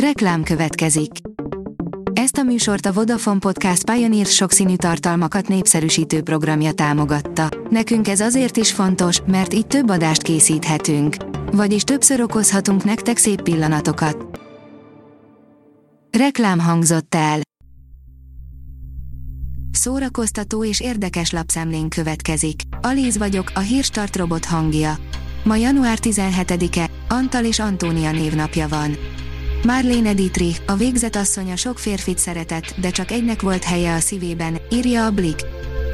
Reklám következik. Ezt a műsort a Vodafone Podcast Pioneer sokszínű tartalmakat népszerűsítő programja támogatta. Nekünk ez azért is fontos, mert így több adást készíthetünk. Vagyis többször okozhatunk nektek szép pillanatokat. Reklám hangzott el. Szórakoztató és érdekes lapszemlén következik. Alíz vagyok, a hírstart robot hangja. Ma január 17-e, Antal és Antónia névnapja van. Marlene Dietrich, a végzett asszonya sok férfit szeretett, de csak egynek volt helye a szívében, írja a Blick.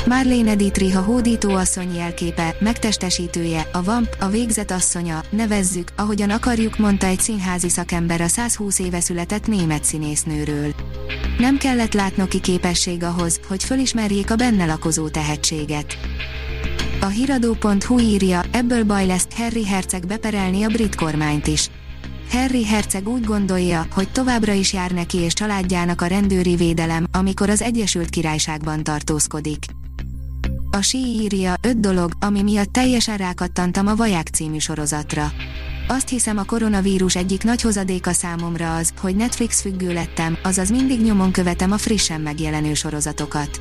Marlene Dietrich a hódító asszony jelképe, megtestesítője, a vamp, a végzett asszonya, nevezzük, ahogyan akarjuk, mondta egy színházi szakember a 120 éve született német színésznőről. Nem kellett látnoki képesség ahhoz, hogy fölismerjék a benne lakozó tehetséget. A hiradó.hu írja, ebből baj lesz, Harry Herceg beperelni a brit kormányt is. Harry Herceg úgy gondolja, hogy továbbra is jár neki és családjának a rendőri védelem, amikor az Egyesült Királyságban tartózkodik. A sí írja, öt dolog, ami miatt teljesen rákattantam a Vaják című sorozatra. Azt hiszem a koronavírus egyik nagy hozadéka számomra az, hogy Netflix függő lettem, azaz mindig nyomon követem a frissen megjelenő sorozatokat.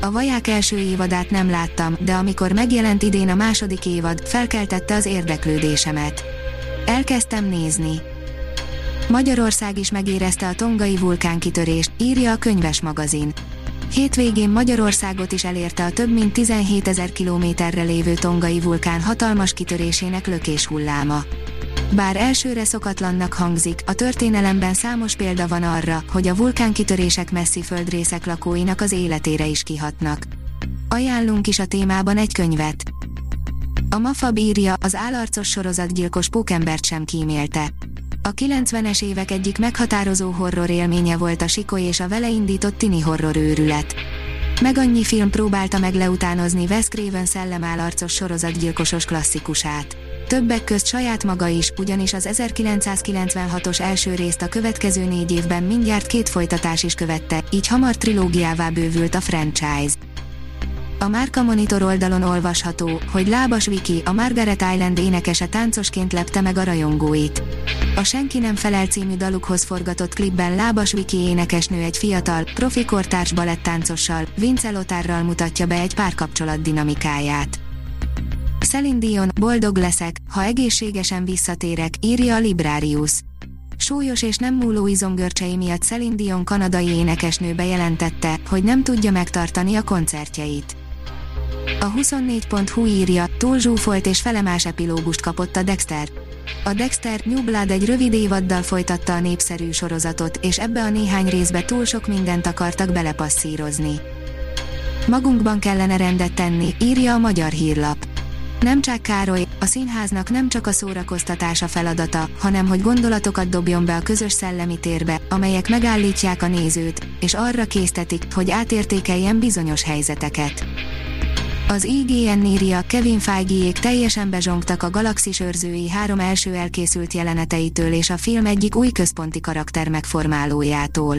A Vaják első évadát nem láttam, de amikor megjelent idén a második évad, felkeltette az érdeklődésemet. Elkezdtem nézni. Magyarország is megérezte a tongai vulkánkitörést, írja a könyves magazin. Hétvégén Magyarországot is elérte a több mint 17 ezer kilométerre lévő tongai vulkán hatalmas kitörésének lökés hulláma. Bár elsőre szokatlannak hangzik, a történelemben számos példa van arra, hogy a vulkánkitörések messzi földrészek lakóinak az életére is kihatnak. Ajánlunk is a témában egy könyvet. A Mafab írja, az állarcos sorozatgyilkos pókembert sem kímélte. A 90-es évek egyik meghatározó horror élménye volt a Sikoly és a vele indított tini horror őrület. Meg annyi film próbálta meg leutánozni Wes Craven szellemállarcos sorozatgyilkosos klasszikusát. Többek közt saját maga is, ugyanis az 1996-os első részt a következő négy évben mindjárt két folytatás is követte, így hamar trilógiává bővült a franchise. A Márka Monitor oldalon olvasható, hogy Lábas Viki, a Margaret Island énekese táncosként lepte meg a rajongóit. A Senki nem felel című dalukhoz forgatott klipben Lábas Viki énekesnő egy fiatal, profi kortárs balettáncossal, Vince Lotárral mutatja be egy párkapcsolat dinamikáját. Celine Dion, boldog leszek, ha egészségesen visszatérek, írja a Librarius. Súlyos és nem múló izomgörcsei miatt Celine Dion kanadai énekesnő bejelentette, hogy nem tudja megtartani a koncertjeit. A 24.hu írja, túl zsúfolt és felemás epilógust kapott a Dexter. A Dexter New Blood egy rövid évaddal folytatta a népszerű sorozatot, és ebbe a néhány részbe túl sok mindent akartak belepasszírozni. Magunkban kellene rendet tenni, írja a magyar hírlap. Nem csak Károly, a színháznak nem csak a szórakoztatása feladata, hanem hogy gondolatokat dobjon be a közös szellemi térbe, amelyek megállítják a nézőt, és arra késztetik, hogy átértékeljen bizonyos helyzeteket. Az IGN írja, Kevin feige teljesen bezsongtak a Galaxis őrzői három első elkészült jeleneteitől és a film egyik új központi karakter megformálójától.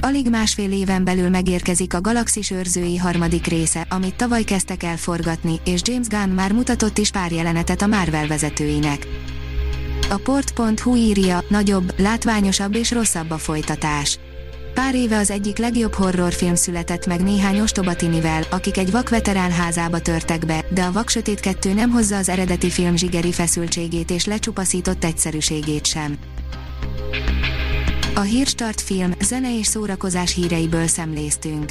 Alig másfél éven belül megérkezik a Galaxis őrzői harmadik része, amit tavaly kezdtek el forgatni, és James Gunn már mutatott is pár jelenetet a Marvel vezetőinek. A port.hu írja, nagyobb, látványosabb és rosszabb a folytatás. Pár éve az egyik legjobb horrorfilm született meg néhány ostobatinivel, akik egy vakveterán házába törtek be, de a Vaksötét 2 nem hozza az eredeti film zsigeri feszültségét és lecsupaszított egyszerűségét sem. A Hírstart film, zene és szórakozás híreiből szemléztünk.